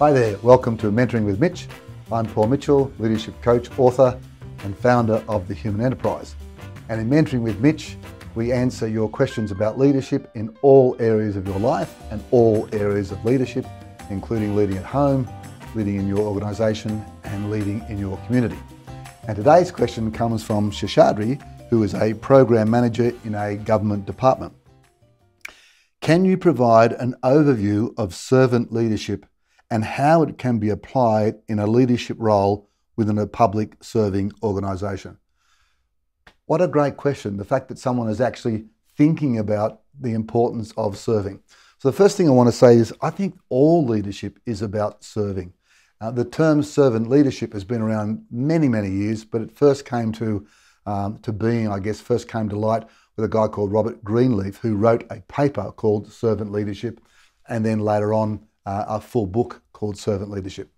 Hi there, welcome to Mentoring with Mitch. I'm Paul Mitchell, leadership coach, author, and founder of The Human Enterprise. And in Mentoring with Mitch, we answer your questions about leadership in all areas of your life and all areas of leadership, including leading at home, leading in your organisation, and leading in your community. And today's question comes from Shashadri, who is a program manager in a government department. Can you provide an overview of servant leadership and how it can be applied in a leadership role within a public serving organisation? What a great question. The fact that someone is actually thinking about the importance of serving. So, the first thing I want to say is I think all leadership is about serving. Uh, the term servant leadership has been around many, many years, but it first came to, um, to being, I guess, first came to light with a guy called Robert Greenleaf, who wrote a paper called Servant Leadership, and then later on uh, a full book called Servant Leadership.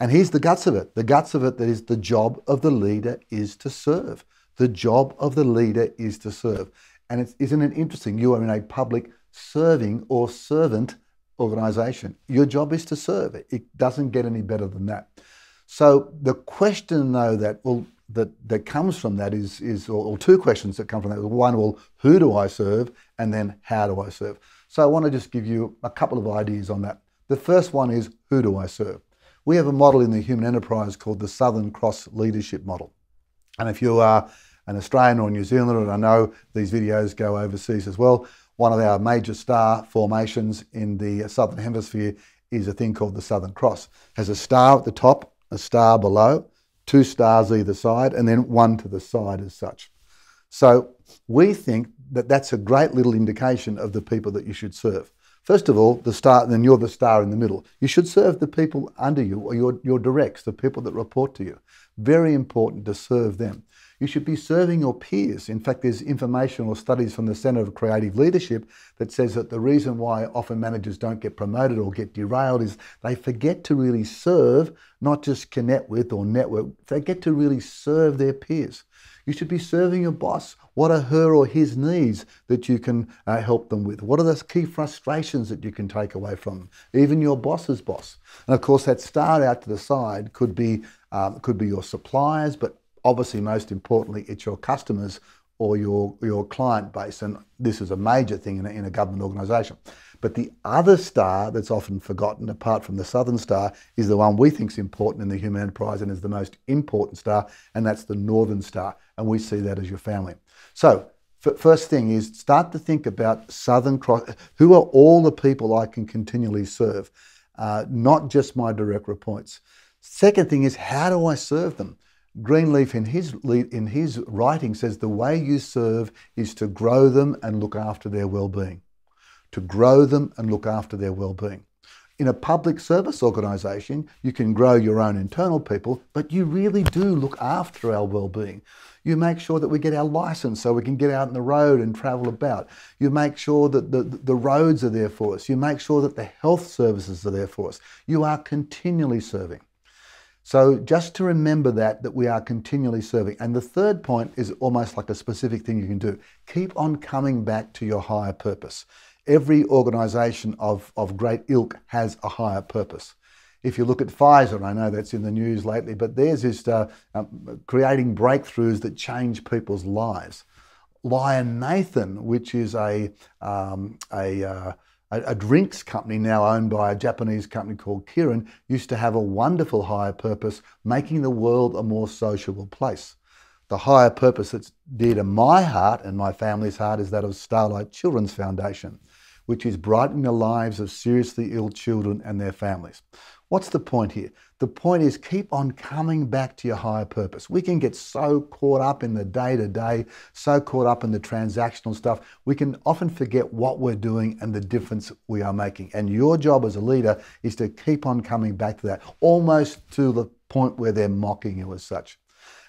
And here's the guts of it. The guts of it that is the job of the leader is to serve. The job of the leader is to serve. And it's, isn't it interesting? You are in a public serving or servant organization. Your job is to serve. It doesn't get any better than that. So the question, though, that well, that, that comes from that is, is or, or two questions that come from that. One, well, who do I serve? And then how do I serve? So I want to just give you a couple of ideas on that. The first one is who do I serve? We have a model in the human enterprise called the Southern Cross Leadership Model. And if you are an Australian or New Zealander, and I know these videos go overseas as well, one of our major star formations in the Southern Hemisphere is a thing called the Southern Cross. It has a star at the top, a star below, two stars either side, and then one to the side as such. So we think that that's a great little indication of the people that you should serve. First of all, the star, then you're the star in the middle. You should serve the people under you or your, your directs, the people that report to you. Very important to serve them. You should be serving your peers. In fact, there's information or studies from the Centre of Creative Leadership that says that the reason why often managers don't get promoted or get derailed is they forget to really serve, not just connect with or network, they get to really serve their peers. You should be serving your boss. What are her or his needs that you can uh, help them with? What are the key frustrations that you can take away from? Even your boss's boss. And of course, that star out to the side could be um, could be your suppliers, but obviously, most importantly, it's your customers or your, your client base. And this is a major thing in a, in a government organisation. But the other star that's often forgotten, apart from the Southern Star, is the one we think is important in the human enterprise and is the most important star, and that's the Northern Star. And we see that as your family. So, first thing is start to think about Southern Cross. Who are all the people I can continually serve? Uh, not just my direct reports. Second thing is, how do I serve them? Greenleaf in his, in his writing says the way you serve is to grow them and look after their well-being. To grow them and look after their well-being. In a public service organisation, you can grow your own internal people, but you really do look after our well-being. You make sure that we get our licence so we can get out on the road and travel about. You make sure that the, the roads are there for us. You make sure that the health services are there for us. You are continually serving. So just to remember that, that we are continually serving. And the third point is almost like a specific thing you can do. Keep on coming back to your higher purpose. Every organization of, of great ilk has a higher purpose. If you look at Pfizer, I know that's in the news lately, but theirs is uh, um, creating breakthroughs that change people's lives. Lion Nathan, which is a, um, a uh, a, a, drinks company now owned by a Japanese company called Kirin used to have a wonderful higher purpose, making the world a more sociable place. The higher purpose that's dear to my heart and my family's heart is that of Starlight Children's Foundation, which is brightening the lives of seriously ill children and their families. What's the point here? The point is keep on coming back to your higher purpose. We can get so caught up in the day to day, so caught up in the transactional stuff, we can often forget what we're doing and the difference we are making. And your job as a leader is to keep on coming back to that, almost to the point where they're mocking you as such.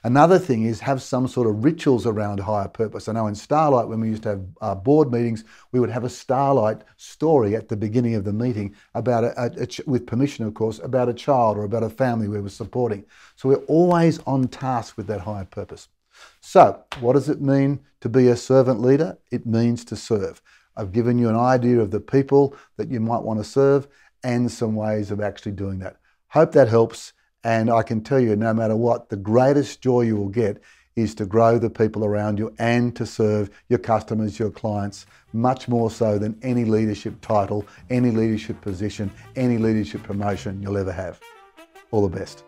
Another thing is have some sort of rituals around higher purpose. I know in Starlight, when we used to have uh, board meetings, we would have a Starlight story at the beginning of the meeting about, a, a, a, with permission, of course, about a child or about a family we were supporting. So we're always on task with that higher purpose. So, what does it mean to be a servant leader? It means to serve. I've given you an idea of the people that you might want to serve, and some ways of actually doing that. Hope that helps. And I can tell you, no matter what, the greatest joy you will get is to grow the people around you and to serve your customers, your clients, much more so than any leadership title, any leadership position, any leadership promotion you'll ever have. All the best.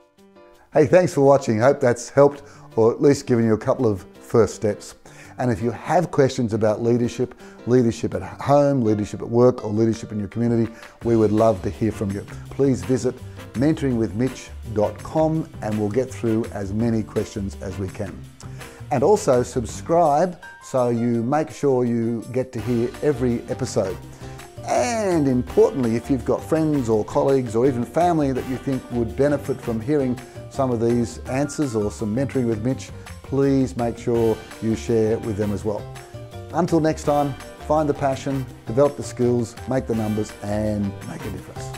Hey, thanks for watching. Hope that's helped or at least given you a couple of first steps. And if you have questions about leadership, leadership at home, leadership at work, or leadership in your community, we would love to hear from you. Please visit mentoringwithmitch.com and we'll get through as many questions as we can. And also subscribe so you make sure you get to hear every episode. And importantly, if you've got friends or colleagues or even family that you think would benefit from hearing some of these answers or some mentoring with Mitch, please make sure you share with them as well. Until next time, find the passion, develop the skills, make the numbers, and make a difference.